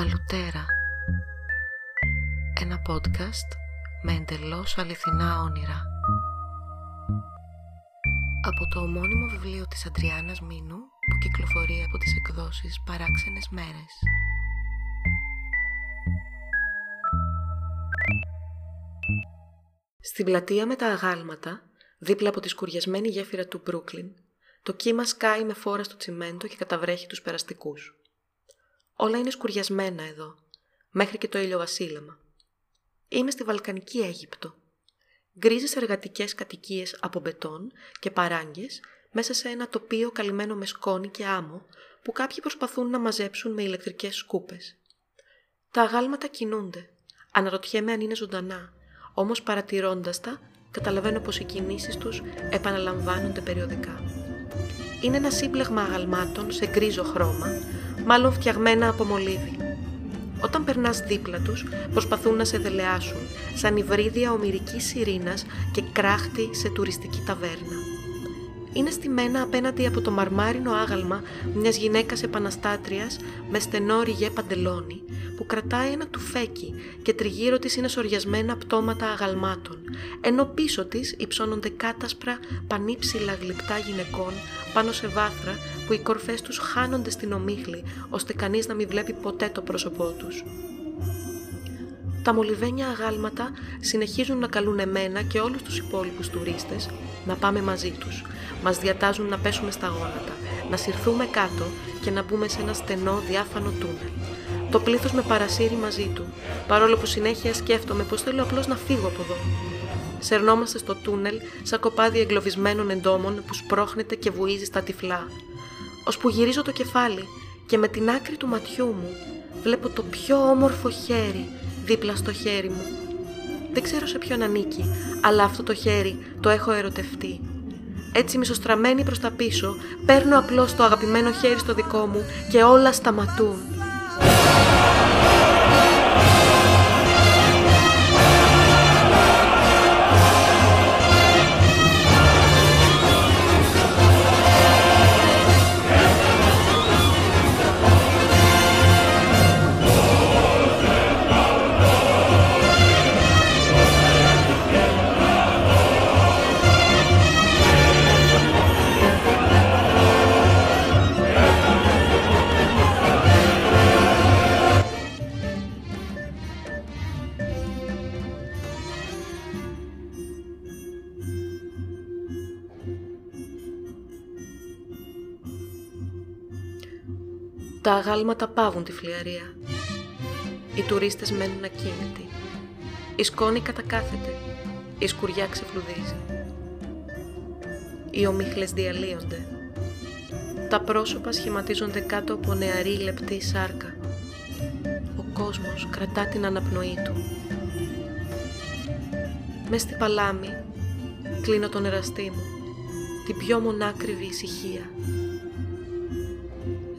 Αλουτέρα. Ένα podcast με εντελώς αληθινά όνειρα. Από το ομώνυμο βιβλίο της Αντριάννας Μίνου που κυκλοφορεί από τις εκδόσεις Παράξενες Μέρες Στην πλατεία με τα αγάλματα, δίπλα από τη σκουριασμένη γέφυρα του Μπρούκλιν, το κύμα σκάει με φόρα στο τσιμέντο και καταβρέχει τους περαστικούς. Όλα είναι σκουριασμένα εδώ, μέχρι και το ηλιοβασίλεμα. Είμαι στη Βαλκανική Αίγυπτο. Γκρίζες εργατικές κατοικίες από μπετόν και παράγγες μέσα σε ένα τοπίο καλυμμένο με σκόνη και άμμο που κάποιοι προσπαθούν να μαζέψουν με ηλεκτρικές σκούπες. Τα αγάλματα κινούνται. Αναρωτιέμαι αν είναι ζωντανά, όμως παρατηρώντας τα, καταλαβαίνω πως οι κινήσεις τους επαναλαμβάνονται περιοδικά. Είναι ένα σύμπλεγμα αγαλμάτων σε γκρίζο χρώμα, μάλλον φτιαγμένα από μολύβι. Όταν περνάς δίπλα τους, προσπαθούν να σε δελεάσουν, σαν υβρίδια ομυρικής σιρήνας και κράχτη σε τουριστική ταβέρνα. Είναι στημένα απέναντι από το μαρμάρινο άγαλμα μιας γυναίκας επαναστάτριας με στενό ριγέ παντελόνι που κρατάει ένα τουφέκι και τριγύρω της είναι σοριασμένα πτώματα αγαλμάτων, ενώ πίσω της υψώνονται κάτασπρα πανύψηλα γλυπτά γυναικών πάνω σε βάθρα που οι κορφές τους χάνονται στην ομίχλη, ώστε κανείς να μην βλέπει ποτέ το πρόσωπό τους. Τα μολυβένια αγάλματα συνεχίζουν να καλούν εμένα και όλους τους υπόλοιπους τουρίστες να πάμε μαζί τους. Μας διατάζουν να πέσουμε στα γόνατα, να συρθούμε κάτω και να μπούμε σε ένα στενό διάφανο τούνελ. Το πλήθος με παρασύρει μαζί του, παρόλο που συνέχεια σκέφτομαι πως θέλω απλώς να φύγω από εδώ. Σερνόμαστε στο τούνελ σαν κοπάδι εγκλωβισμένων εντόμων που σπρώχνεται και βουίζει στα τυφλά. που γυρίζω το κεφάλι και με την άκρη του ματιού μου βλέπω το πιο όμορφο χέρι δίπλα στο χέρι μου. Δεν ξέρω σε ποιον ανήκει, αλλά αυτό το χέρι το έχω ερωτευτεί. Έτσι μισοστραμμένη προς τα πίσω, παίρνω απλώς το αγαπημένο χέρι στο δικό μου και όλα σταματούν. Τα αγάλματα πάβουν τη φλιαρία. Οι τουρίστες μένουν ακίνητοι. Η σκόνη κατακάθεται. Η σκουριά ξεφλουδίζει. Οι ομίχλες διαλύονται. Τα πρόσωπα σχηματίζονται κάτω από νεαρή λεπτή σάρκα. Ο κόσμος κρατά την αναπνοή του. Μες στη παλάμη κλείνω τον εραστή μου, την πιο μονάκριβη ησυχία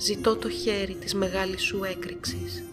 ζητώ το χέρι της μεγάλης σου έκρηξης.